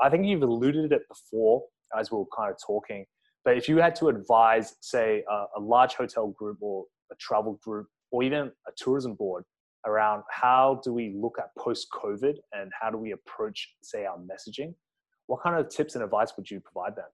I think you've alluded to it before as we were kind of talking. But if you had to advise, say, a, a large hotel group or a travel group or even a tourism board around how do we look at post COVID and how do we approach, say, our messaging, what kind of tips and advice would you provide them?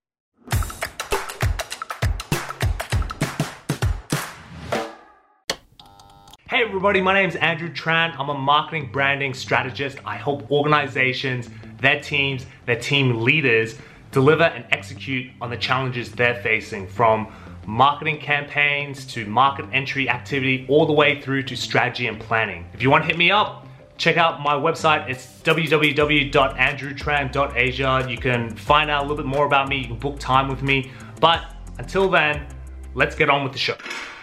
Hey everybody, my name is Andrew Tran. I'm a marketing branding strategist. I help organizations, their teams, their team leaders deliver and execute on the challenges they're facing from marketing campaigns to market entry activity all the way through to strategy and planning. If you want to hit me up, check out my website. It's www.andrewtran.asia. You can find out a little bit more about me. You can book time with me. But until then, let's get on with the show.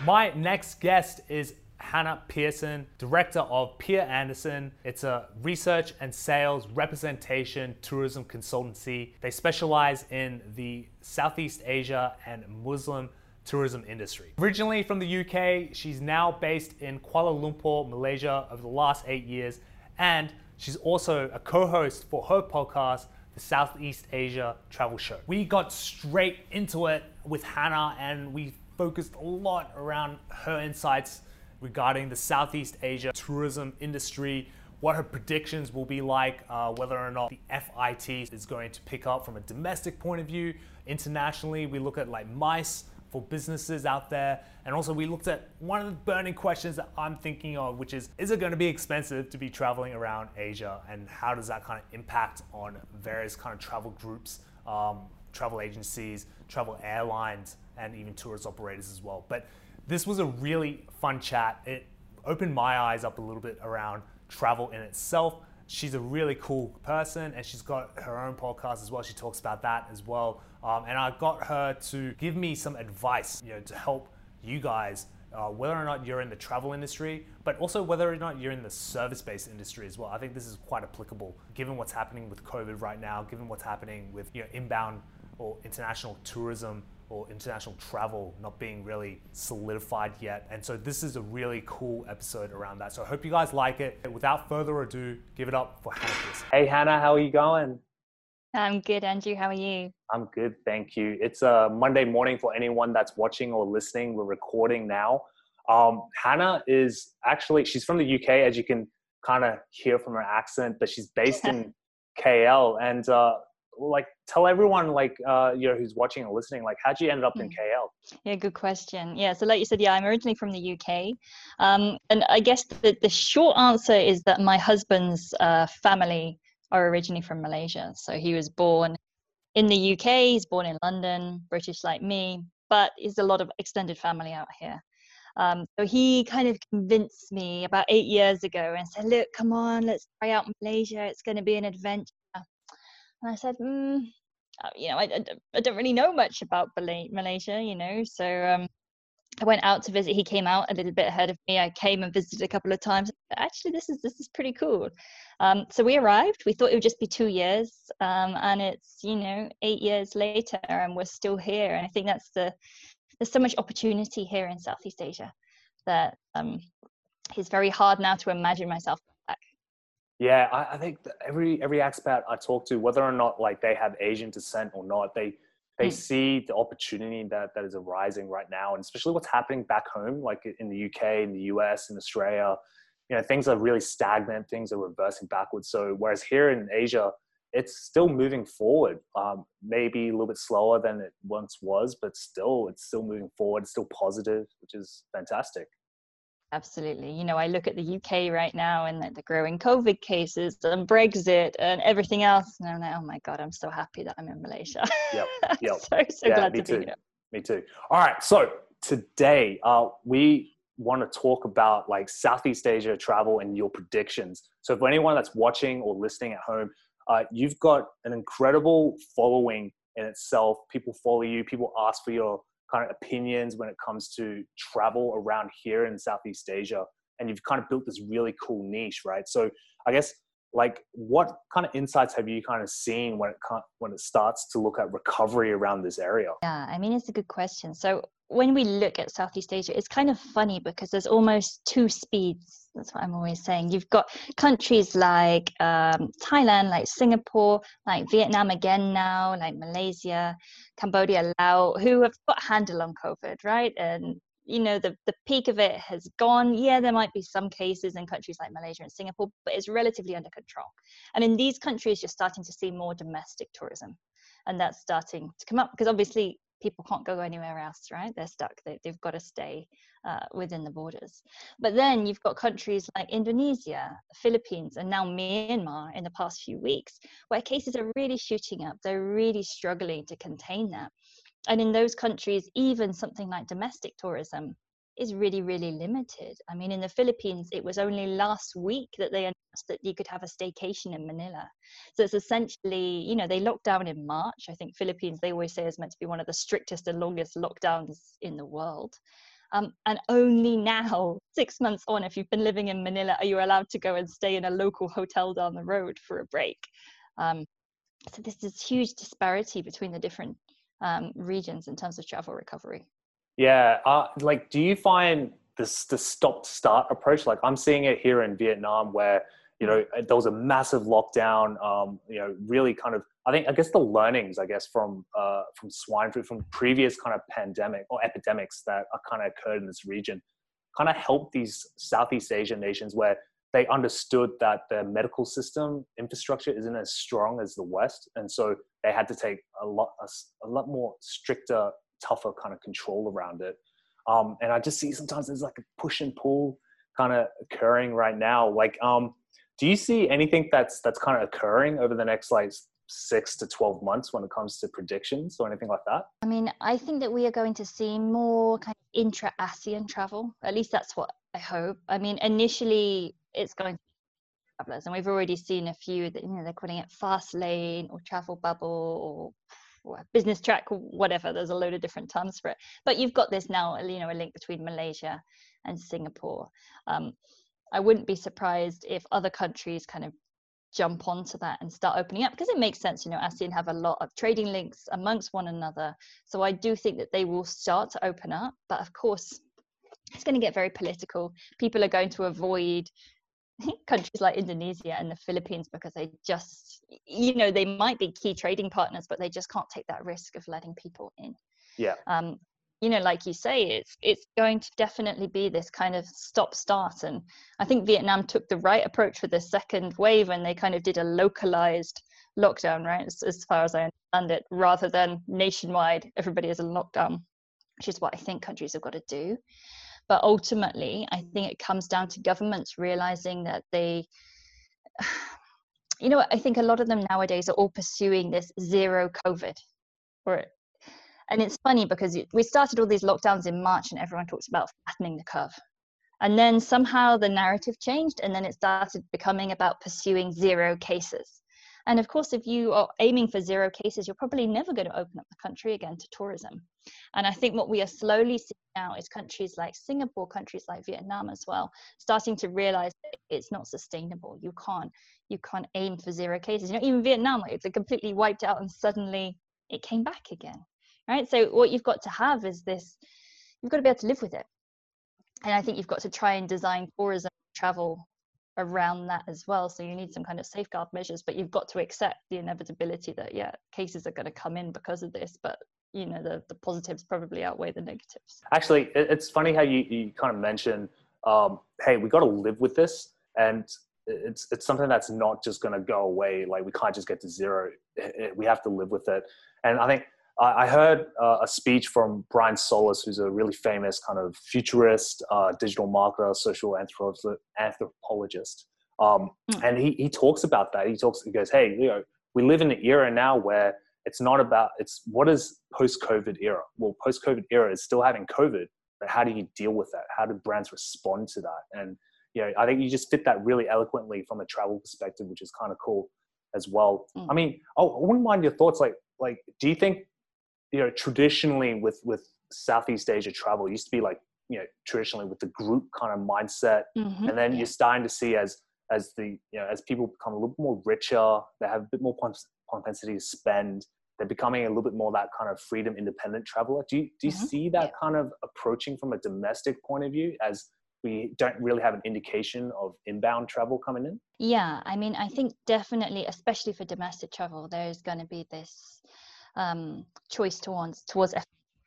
My next guest is Hannah Pearson, director of Pear Anderson. It's a research and sales representation tourism consultancy. They specialize in the Southeast Asia and Muslim tourism industry. Originally from the UK, she's now based in Kuala Lumpur, Malaysia over the last eight years, and she's also a co-host for her podcast, the Southeast Asia Travel Show. We got straight into it with Hannah and we focused a lot around her insights regarding the Southeast Asia tourism industry, what her predictions will be like, uh, whether or not the FIT is going to pick up from a domestic point of view. Internationally, we look at like MICE for businesses out there. And also, we looked at one of the burning questions that I'm thinking of, which is Is it going to be expensive to be traveling around Asia? And how does that kind of impact on various kind of travel groups, um, travel agencies, travel airlines, and even tourist operators as well? But this was a really fun chat. It opened my eyes up a little bit around travel in itself. She's a really cool person and she's got her own podcast as well. She talks about that as well. Um, and I got her to give me some advice, you know, to help you guys, uh, whether or not you're in the travel industry, but also whether or not you're in the service-based industry as well. I think this is quite applicable given what's happening with COVID right now, given what's happening with you know, inbound or international tourism or international travel not being really solidified yet. And so this is a really cool episode around that. So I hope you guys like it. Without further ado, give it up for Hannah. Pearson. Hey Hannah, how are you going? I'm good, Andrew. How are you? I'm good, thank you. It's a Monday morning for anyone that's watching or listening. We're recording now. Um, Hannah is actually she's from the UK, as you can kind of hear from her accent, but she's based in KL. And uh, like tell everyone like uh you know who's watching and listening like how'd you end up in hmm. kl yeah good question yeah so like you said yeah i'm originally from the uk um and i guess the, the short answer is that my husband's uh, family are originally from malaysia so he was born in the uk he's born in london british like me but there's a lot of extended family out here um, so he kind of convinced me about eight years ago and said, "Look, come on, let's try out Malaysia. It's going to be an adventure." And I said, mm, uh, you know, I, I, I, don't really know much about Malaysia, you know. So um, I went out to visit. He came out a little bit ahead of me. I came and visited a couple of times. Actually, this is this is pretty cool. Um, so we arrived. We thought it would just be two years, um, and it's you know eight years later, and we're still here. And I think that's the there's so much opportunity here in Southeast Asia that um, it's very hard now to imagine myself yeah, I, I think every every expat I talk to, whether or not like they have Asian descent or not, they they mm. see the opportunity that that is arising right now, and especially what's happening back home, like in the UK, in the US, in Australia. You know, things are really stagnant. Things are reversing backwards. So whereas here in Asia, it's still moving forward. Um, maybe a little bit slower than it once was, but still, it's still moving forward. It's still positive, which is fantastic. Absolutely. You know, I look at the UK right now and the growing COVID cases and Brexit and everything else. And I'm like, oh my God, I'm so happy that I'm in Malaysia. Yep. Yep. so, so yeah, glad to too. be here. Me too. All right. So today, uh, we want to talk about like Southeast Asia travel and your predictions. So for anyone that's watching or listening at home, uh, you've got an incredible following in itself. People follow you. People ask for your kind of opinions when it comes to travel around here in Southeast Asia. And you've kind of built this really cool niche, right? So I guess like what kind of insights have you kind of seen when it when it starts to look at recovery around this area? Yeah, I mean it's a good question. So when we look at Southeast Asia, it's kind of funny because there's almost two speeds. That's what I'm always saying. You've got countries like um, Thailand, like Singapore, like Vietnam again now, like Malaysia, Cambodia, Laos, who have got handle on COVID, right? And you know the the peak of it has gone yeah there might be some cases in countries like malaysia and singapore but it's relatively under control and in these countries you're starting to see more domestic tourism and that's starting to come up because obviously people can't go anywhere else, right? They're stuck. They, have got to stay uh, within the borders. But then you've got countries like Indonesia, Philippines, and now Myanmar in the past few weeks, where cases are really shooting up. They're really struggling to contain that. And in those countries, even something like domestic tourism is really, really limited. I mean, in the Philippines, it was only last week that they announced that you could have a staycation in Manila. So it's essentially, you know, they locked down in March. I think Philippines, they always say, is meant to be one of the strictest and longest lockdowns in the world. Um, and only now, six months on, if you've been living in Manila, are you allowed to go and stay in a local hotel down the road for a break. Um, so there's this huge disparity between the different um, regions in terms of travel recovery. Yeah, uh, like, do you find this the stop start approach? Like, I'm seeing it here in Vietnam, where you know there was a massive lockdown. Um, you know, really kind of. I think I guess the learnings, I guess, from uh, from swine flu, from previous kind of pandemic or epidemics that are kind of occurred in this region, kind of helped these Southeast Asian nations where they understood that their medical system infrastructure isn't as strong as the West, and so they had to take a lot a, a lot more stricter tougher kind of control around it. Um, and I just see sometimes there's like a push and pull kind of occurring right now. Like, um, do you see anything that's that's kind of occurring over the next like six to 12 months when it comes to predictions or anything like that? I mean, I think that we are going to see more kind of intra ASEAN travel. At least that's what I hope. I mean, initially it's going to travelers, and we've already seen a few that, you know, they're calling it fast lane or travel bubble or business track, whatever. There's a load of different terms for it. But you've got this now, you know, a link between Malaysia and Singapore. Um, I wouldn't be surprised if other countries kind of jump onto that and start opening up because it makes sense. You know, ASEAN have a lot of trading links amongst one another. So I do think that they will start to open up. But of course, it's going to get very political. People are going to avoid countries like Indonesia and the Philippines because they just, you know, they might be key trading partners, but they just can't take that risk of letting people in. Yeah. Um, you know, like you say, it's it's going to definitely be this kind of stop start, and I think Vietnam took the right approach for the second wave when they kind of did a localized lockdown, right? As, as far as I understand it, rather than nationwide, everybody is in lockdown, which is what I think countries have got to do. But ultimately, I think it comes down to governments realizing that they, you know, I think a lot of them nowadays are all pursuing this zero COVID. Or, and it's funny because we started all these lockdowns in March and everyone talks about flattening the curve. And then somehow the narrative changed and then it started becoming about pursuing zero cases. And of course, if you are aiming for zero cases, you're probably never going to open up the country again to tourism. And I think what we are slowly seeing now is countries like Singapore, countries like Vietnam as well, starting to realize it's not sustainable. You can't you can't aim for zero cases. You know, even Vietnam, it's completely wiped out and suddenly it came back again. Right. So what you've got to have is this, you've got to be able to live with it. And I think you've got to try and design tourism travel around that as well. So you need some kind of safeguard measures, but you've got to accept the inevitability that yeah, cases are going to come in because of this. But you know, the the positives probably outweigh the negatives. Actually, it's funny how you you kind of mention, um, hey, we got to live with this, and it's it's something that's not just going to go away. Like we can't just get to zero. We have to live with it. And I think I heard uh, a speech from Brian Solis, who's a really famous kind of futurist, uh, digital marketer, social anthropologist. Um, mm. And he, he talks about that. He talks, he goes, hey, you know, we live in an era now where it's not about, it's what is post COVID era? Well, post COVID era is still having COVID, but how do you deal with that? How do brands respond to that? And, you know, I think you just fit that really eloquently from a travel perspective, which is kind of cool as well. Mm. I mean, oh, I wouldn't mind your thoughts. Like, like, do you think you know traditionally with with southeast asia travel used to be like you know traditionally with the group kind of mindset mm-hmm. and then you're starting to see as as the you know as people become a little bit more richer they have a bit more propensity to spend they're becoming a little bit more that kind of freedom independent traveler. Do you, do you mm-hmm. see that yeah. kind of approaching from a domestic point of view as we don't really have an indication of inbound travel coming in? Yeah, I mean, I think definitely, especially for domestic travel, there's going to be this um, choice towards towards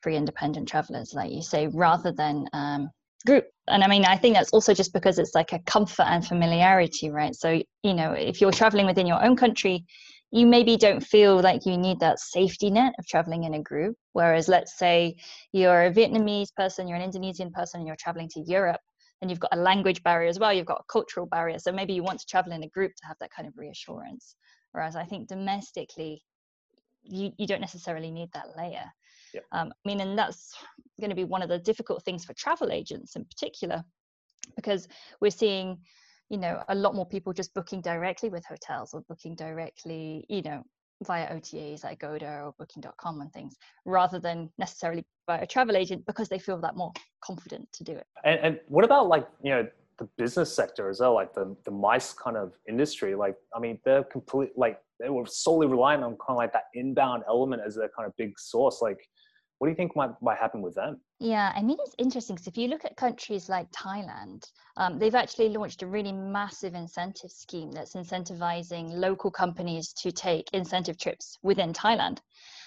free independent travelers, like you say, rather than um, group. And I mean, I think that's also just because it's like a comfort and familiarity, right? So, you know, if you're traveling within your own country, you maybe don't feel like you need that safety net of traveling in a group. Whereas, let's say you're a Vietnamese person, you're an Indonesian person, and you're traveling to Europe, and you've got a language barrier as well, you've got a cultural barrier. So maybe you want to travel in a group to have that kind of reassurance. Whereas I think domestically, you, you don't necessarily need that layer. Yeah. Um, I mean, and that's going to be one of the difficult things for travel agents in particular, because we're seeing you know a lot more people just booking directly with hotels or booking directly you know via OTAs like Agoda or Booking.com and things, rather than necessarily by a travel agent because they feel that more confident to do it. And, and what about like you know the business sector as well, like the the MICE kind of industry? Like I mean, they're complete like they were solely relying on kind of like that inbound element as their kind of big source. Like what do you think might, might happen with them? Yeah, I mean, it's interesting because if you look at countries like Thailand, um, they've actually launched a really massive incentive scheme that's incentivizing local companies to take incentive trips within Thailand.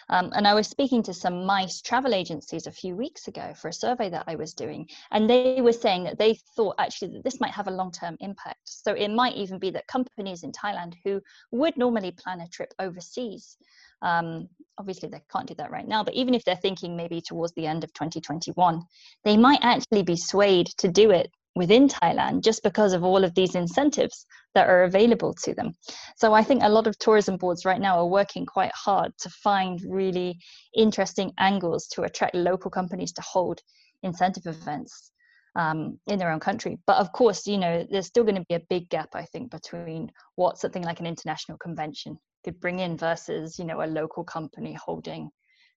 Um, and I was speaking to some MICE travel agencies a few weeks ago for a survey that I was doing, and they were saying that they thought actually that this might have a long term impact. So it might even be that companies in Thailand who would normally plan a trip overseas um, obviously, they can't do that right now, but even if they're thinking maybe towards the end of 2021, they might actually be swayed to do it within Thailand just because of all of these incentives that are available to them. So I think a lot of tourism boards right now are working quite hard to find really interesting angles to attract local companies to hold incentive events um, in their own country. But of course, you know, there's still going to be a big gap, I think, between what something like an international convention could bring in versus you know a local company holding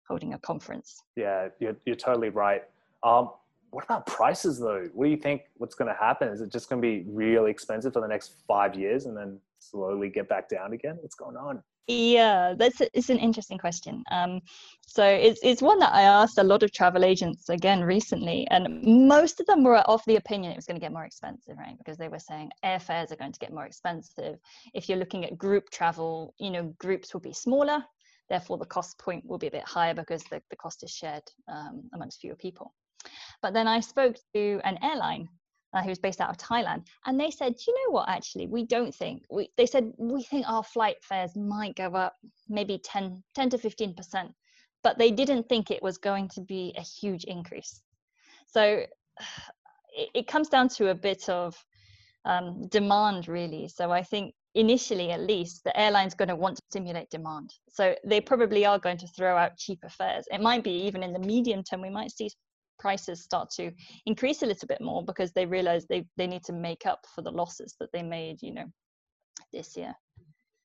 holding a conference yeah you're, you're totally right um, what about prices though? What do you think what's going to happen? Is it just going to be really expensive for the next five years and then slowly get back down again? What's going on? Yeah that's it's an interesting question. Um, so it's, it's one that i asked a lot of travel agents again recently and most of them were of the opinion it was going to get more expensive right? Because they were saying airfares are going to get more expensive. If you're looking at group travel you know groups will be smaller therefore the cost point will be a bit higher because the, the cost is shared um, amongst fewer people but then i spoke to an airline uh, who was based out of Thailand, and they said, you know what? Actually, we don't think we. They said we think our flight fares might go up maybe 10, 10 to fifteen percent, but they didn't think it was going to be a huge increase. So it, it comes down to a bit of um, demand, really. So I think initially, at least, the airline's going to want to stimulate demand. So they probably are going to throw out cheaper fares. It might be even in the medium term, we might see prices start to increase a little bit more because they realize they, they need to make up for the losses that they made, you know, this year.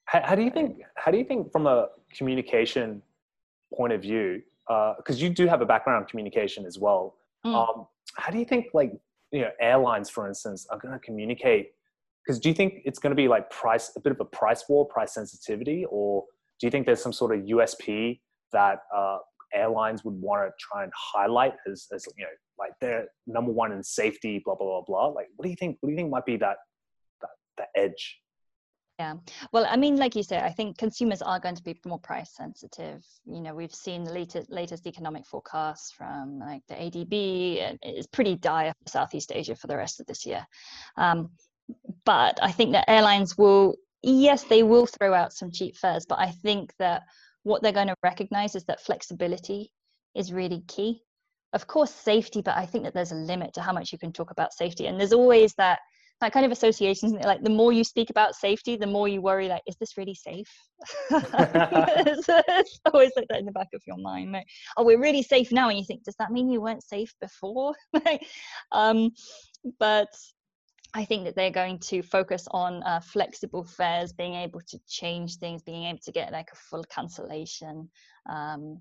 How, how do you think, how do you think from a communication point of view, because uh, you do have a background in communication as well, mm. um, how do you think like, you know, airlines, for instance, are going to communicate because do you think it's going to be like price a bit of a price war price sensitivity or do you think there's some sort of usp that uh, airlines would want to try and highlight as, as you know like they're number one in safety blah blah blah blah. Like what do you think what do you think might be that that, that edge? Yeah. Well i mean like you say i think consumers are going to be more price sensitive. You know we've seen the latest latest economic forecasts from like the adb it's pretty dire for southeast asia for the rest of this year. Um, but i think that airlines will yes they will throw out some cheap fares but i think that what they're going to recognize is that flexibility is really key. Of course, safety, but I think that there's a limit to how much you can talk about safety. And there's always that that kind of association like the more you speak about safety the more you worry like is this really safe it's, it's, always like that in the back of your mind like, oh we're really safe now and you think does that mean you weren't safe before um, but I think that they're going to focus on uh, flexible fares, being able to change things, being able to get like a full cancellation. Um,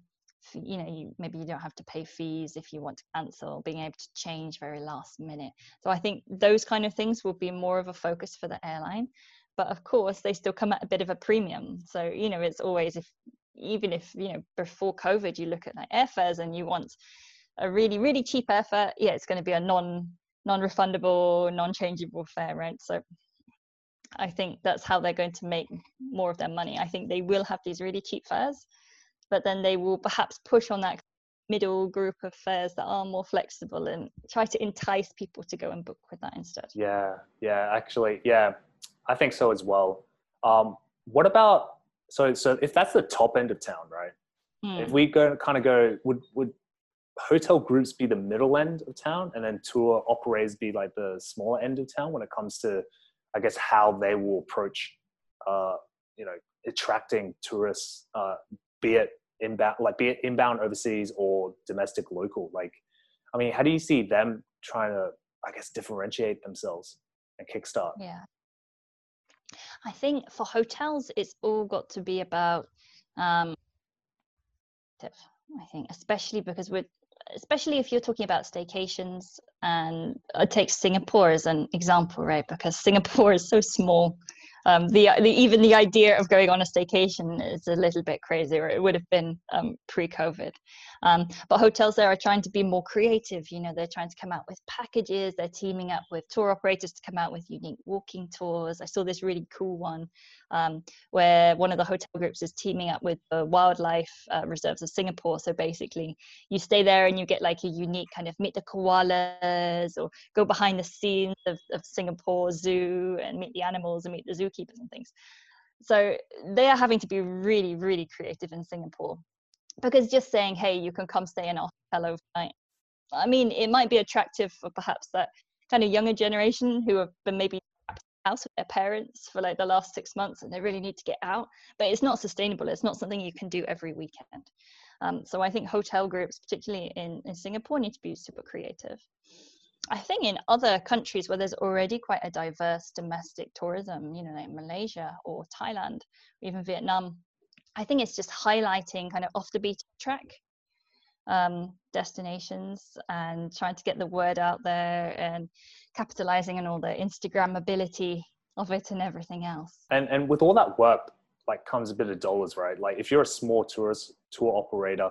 you know, you, maybe you don't have to pay fees if you want to cancel, being able to change very last minute. So I think those kind of things will be more of a focus for the airline. But of course, they still come at a bit of a premium. So, you know, it's always if even if you know before COVID, you look at like airfares and you want a really really cheap airfare, yeah, it's going to be a non non-refundable, non-changeable fare, right? So I think that's how they're going to make more of their money. I think they will have these really cheap fares, but then they will perhaps push on that middle group of fares that are more flexible and try to entice people to go and book with that instead. Yeah, yeah, actually, yeah, I think so as well. Um, what about so so if that's the top end of town, right? Mm. If we go kind of go, would would hotel groups be the middle end of town, and then tour operators be like the smaller end of town when it comes to, I guess, how they will approach, uh, you know, attracting tourists, uh, be it inbound, like be it inbound overseas or domestic local. Like, I mean, how do you see them trying to, I guess, differentiate themselves and kickstart? Yeah. I think for hotels, it's all got to be about um, I think, especially because we're especially if you're talking about staycations and I take Singapore as an example, right? Because Singapore is so small um, the, the, even the idea of going on a staycation is a little bit crazy, or it would have been um, pre-COVID. Um, but hotels there are trying to be more creative. You know, they're trying to come out with packages. They're teaming up with tour operators to come out with unique walking tours. I saw this really cool one um, where one of the hotel groups is teaming up with the wildlife uh, reserves of Singapore. So basically, you stay there and you get like a unique kind of meet the koalas or go behind the scenes of, of Singapore Zoo and meet the animals and meet the zookeepers and things. So they are having to be really, really creative in Singapore because just saying, hey, you can come stay in our hotel overnight. I mean, it might be attractive for perhaps that kind of younger generation who have been maybe house with their parents for like the last six months and they really need to get out but it's not sustainable it's not something you can do every weekend um, so i think hotel groups particularly in, in singapore need to be super creative i think in other countries where there's already quite a diverse domestic tourism you know like malaysia or thailand or even vietnam i think it's just highlighting kind of off the beaten track um, destinations and trying to get the word out there and capitalizing on all the Instagram ability of it and everything else. And and with all that work, like comes a bit of dollars, right? Like if you're a small tourist tour operator,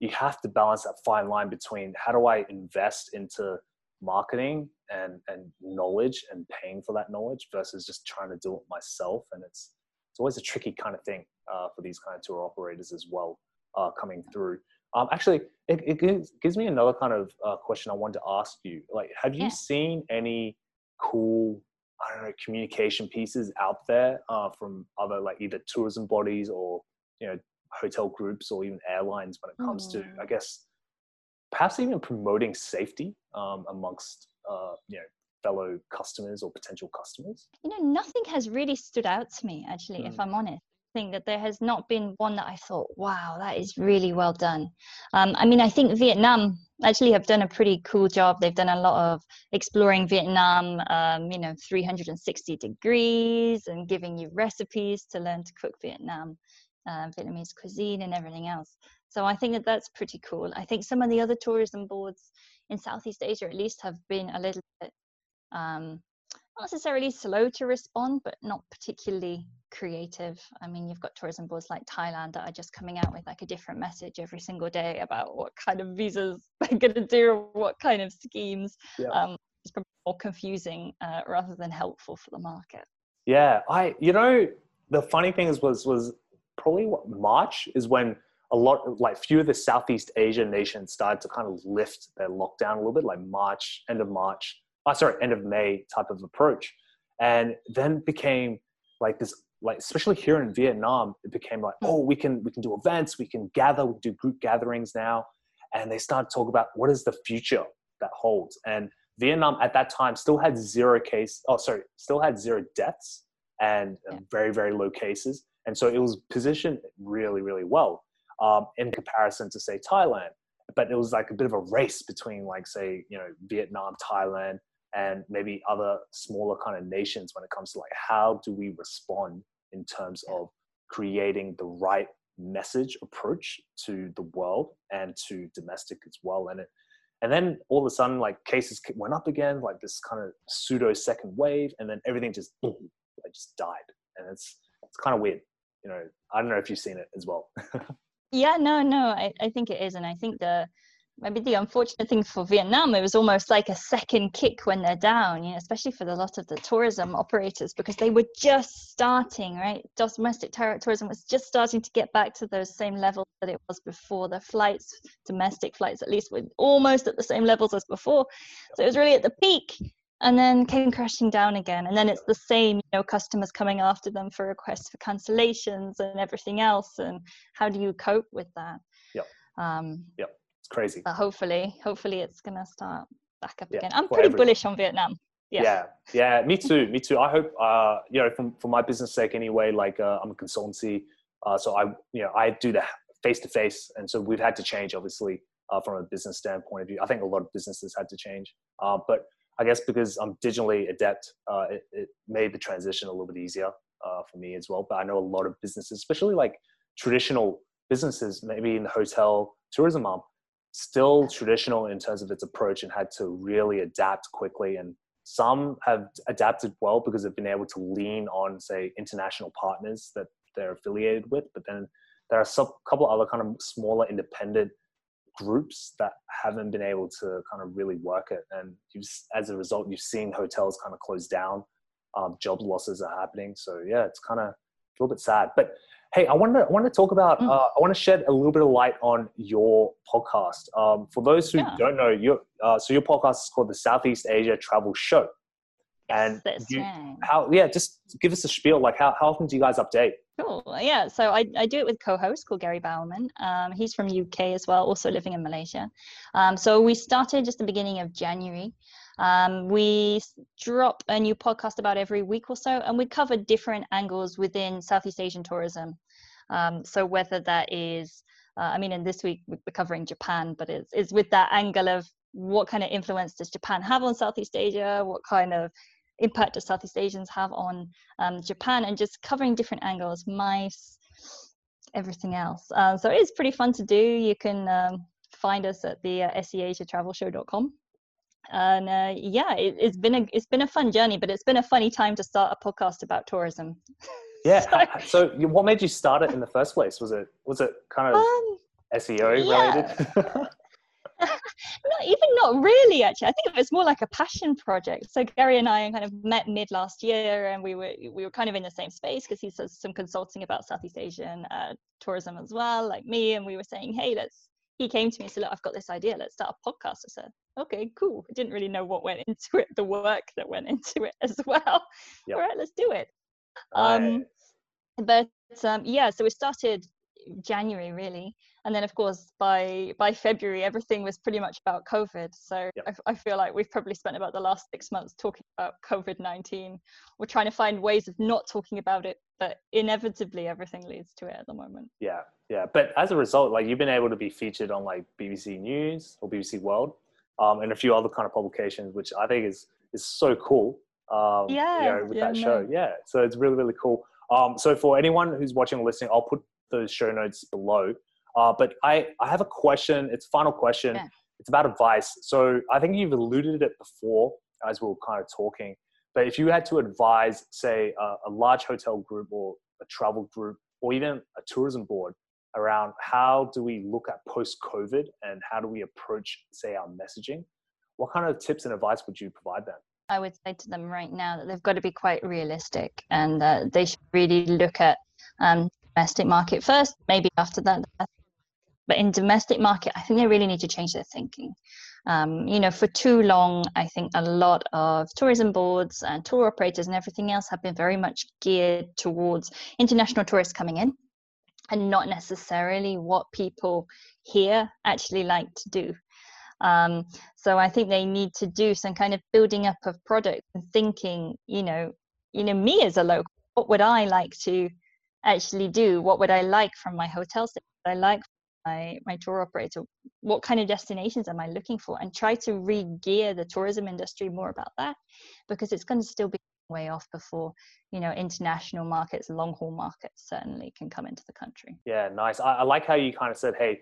you have to balance that fine line between how do I invest into marketing and and knowledge and paying for that knowledge versus just trying to do it myself. And it's it's always a tricky kind of thing uh, for these kind of tour operators as well uh, coming through. Um, actually, it, it gives, gives me another kind of uh, question I wanted to ask you. Like, have you yeah. seen any cool, I don't know, communication pieces out there uh, from other like either tourism bodies or you know hotel groups or even airlines when it comes mm. to, I guess, perhaps even promoting safety um, amongst uh, you know fellow customers or potential customers? You know, nothing has really stood out to me actually, mm. if I'm honest that there has not been one that I thought, wow, that is really well done. Um, I mean, I think Vietnam actually have done a pretty cool job. They've done a lot of exploring Vietnam, um, you know, 360 degrees and giving you recipes to learn to cook Vietnam, uh, Vietnamese cuisine and everything else. So I think that that's pretty cool. I think some of the other tourism boards in Southeast Asia, at least, have been a little bit um, not necessarily slow to respond, but not particularly creative. I mean, you've got tourism boards like Thailand that are just coming out with like a different message every single day about what kind of visas they're going to do or what kind of schemes. Yeah. Um, it's probably more confusing uh, rather than helpful for the market. Yeah, I you know the funny thing is was was probably what March is when a lot like few of the Southeast Asian nations started to kind of lift their lockdown a little bit, like March, end of March, oh, sorry, end of May type of approach, and then became like this like especially here in Vietnam, it became like, hmm. oh, we can we can do events, we can gather, we can do group gatherings now, and they started to talk about what is the future that holds. And Vietnam at that time still had zero case, oh sorry, still had zero deaths and yeah. very very low cases, and so it was positioned really really well um, in comparison to say Thailand. But it was like a bit of a race between like say you know Vietnam, Thailand, and maybe other smaller kind of nations when it comes to like how do we respond in terms of creating the right message approach to the world and to domestic as well and it and then all of a sudden like cases went up again like this kind of pseudo second wave and then everything just boom like just died and it's it's kind of weird you know, I don't know if you've seen it as well. yeah, no, no, I, I think it is. And I think the, maybe the unfortunate thing for Vietnam, it was almost like a second kick when they're down, you know, especially for a lot of the tourism operators, because they were just starting, right? Domestic tourism was just starting to get back to those same levels that it was before. The flights, domestic flights at least, were almost at the same levels as before. So it was really at the peak and then came crashing down again. And then it's the same, you know, customers coming after them for requests for cancellations and everything else. And how do you cope with that? Yep. Um, yep it's crazy. But hopefully, hopefully it's gonna start back up yeah, again. I'm pretty everyone. bullish on Vietnam. Yeah. yeah, yeah, me too, me too. I hope, uh, you know, from for my business sake anyway. Like, uh, I'm a consultancy, uh, so I, you know, I do the face to face, and so we've had to change, obviously, uh, from a business standpoint of view. I think a lot of businesses had to change, uh, but I guess because I'm digitally adept, uh, it, it made the transition a little bit easier uh, for me as well. But I know a lot of businesses, especially like traditional businesses, maybe in the hotel tourism arm, still traditional in terms of its approach and had to really adapt quickly. And some have adapted well because they've been able to lean on, say, international partners that they're affiliated with. But then there are a couple other kind of smaller independent groups that haven't been able to kind of really work it. And as a result, you've seen hotels kind of close down. Um, job losses are happening. So yeah, it's kind of a little bit sad. But Hey, I want to I want to talk about mm. uh, I want to shed a little bit of light on your podcast. Um, for those who yeah. don't know, your uh, so your podcast is called the Southeast Asia Travel Show. And you, how yeah, just give us a spiel. Like how how often do you guys update? Cool. Yeah. So I, I do it with co-host called Gary Bowerman. Um, he's from UK as well, also living in Malaysia. Um, so we started just the beginning of January. Um, we drop a new podcast about every week or so, and we cover different angles within Southeast Asian tourism. Um, so whether that is, uh, I mean, in this week we're covering Japan, but it's, it's with that angle of what kind of influence does Japan have on Southeast Asia? What kind of impact does Southeast Asians have on um, Japan? And just covering different angles, MICE, everything else. Um, so it's pretty fun to do. You can um, find us at the uh, seasiatravelshow.com and uh, yeah it, has been a it's been a fun journey but it's been a funny time to start a podcast about tourism yeah so, so what made you start it in the first place was it was it kind of um, seo related not even not really actually i think it was more like a passion project so gary and i kind of met mid last year and we were we were kind of in the same space because he does some consulting about southeast asian uh, tourism as well like me and we were saying hey let's he came to me and said, Look, I've got this idea. Let's start a podcast. I said, Okay, cool. I didn't really know what went into it, the work that went into it as well. Yep. All right, let's do it. Um, but um, yeah, so we started January really, and then of course by by February everything was pretty much about COVID. So yep. I, I, feel like we've probably spent about the last six months talking about COVID nineteen. We're trying to find ways of not talking about it, but inevitably everything leads to it at the moment. Yeah, yeah. But as a result, like you've been able to be featured on like BBC News or BBC World, um, and a few other kind of publications, which I think is is so cool. Um, yeah, you know, with yeah, that show, no. yeah. So it's really really cool. Um, so for anyone who's watching or listening, I'll put those show notes below. Uh, but I, I have a question. It's final question. Yeah. It's about advice. So I think you've alluded it before as we were kind of talking. But if you had to advise, say, a, a large hotel group or a travel group or even a tourism board around how do we look at post-COVID and how do we approach, say, our messaging, what kind of tips and advice would you provide them? I would say to them right now that they've got to be quite realistic and uh, they should really look at um, domestic market first, maybe after that. But in domestic market, I think they really need to change their thinking. Um, you know, for too long, I think a lot of tourism boards and tour operators and everything else have been very much geared towards international tourists coming in and not necessarily what people here actually like to do. Um, so I think they need to do some kind of building up of product and thinking, you know, you know, me as a local, what would I like to actually do? What would I like from my hotel stay? I like my, my tour operator? What kind of destinations am I looking for? And try to re-gear the tourism industry more about that because it's going to still be way off before you know international markets long haul markets certainly can come into the country yeah nice I, I, like how you kind of said hey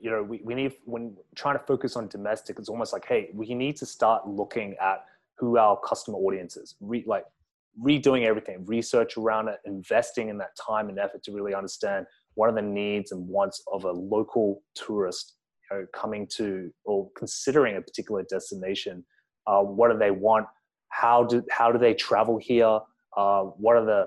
you know we, we need when trying to focus on domestic it's almost like hey we need to start looking at who our customer audience is Re, like redoing everything, research around it, investing in that time and effort to really understand what are the needs and wants of a local tourist you know, coming to or considering a particular destination. Uh, what do they want? How do how do they travel here? Uh, what are the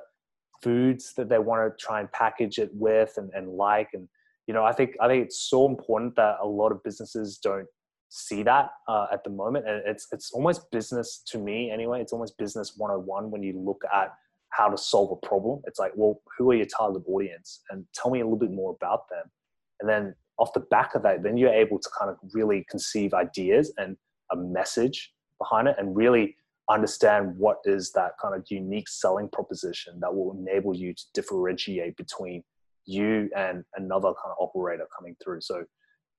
foods that they want to try and package it with and, and like and you know i think i think it's so important that a lot of businesses don't see that uh, at the moment. And it's it's almost business to me anyway. It's almost business 101 when you look at how to solve a problem. It's like well who are your target audience? And tell me a little bit more about them. And then off the back of that then you're able to kind of really conceive ideas and a message behind it and really understand what is that kind of unique selling proposition that will enable you to differentiate between you and another kind of operator coming through so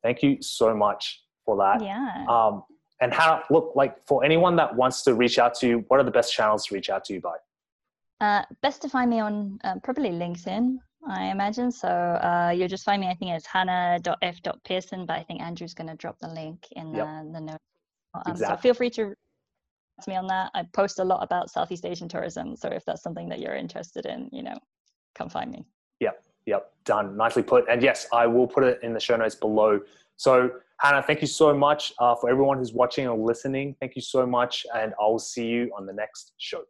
thank you so much for that. Yeah. Um, and how look like for anyone that wants to reach out to you, what are the best channels to reach out to you by? Uh, best to find me on uh, probably LinkedIn, I imagine. So uh, you'll just find me. I think it's hannah.f.pearson, but I think Andrew's going to drop the link in yep. the, the notes. Um, exactly. So feel free to ask me on that. I post a lot about Southeast Asian tourism. So if that's something that you're interested in, you know, come find me. Yep. Done. Nicely put. And yes, I will put it in the show notes below. So Hannah, thank you so much uh, for everyone who's watching or listening. Thank you so much, and I'll see you on the next show.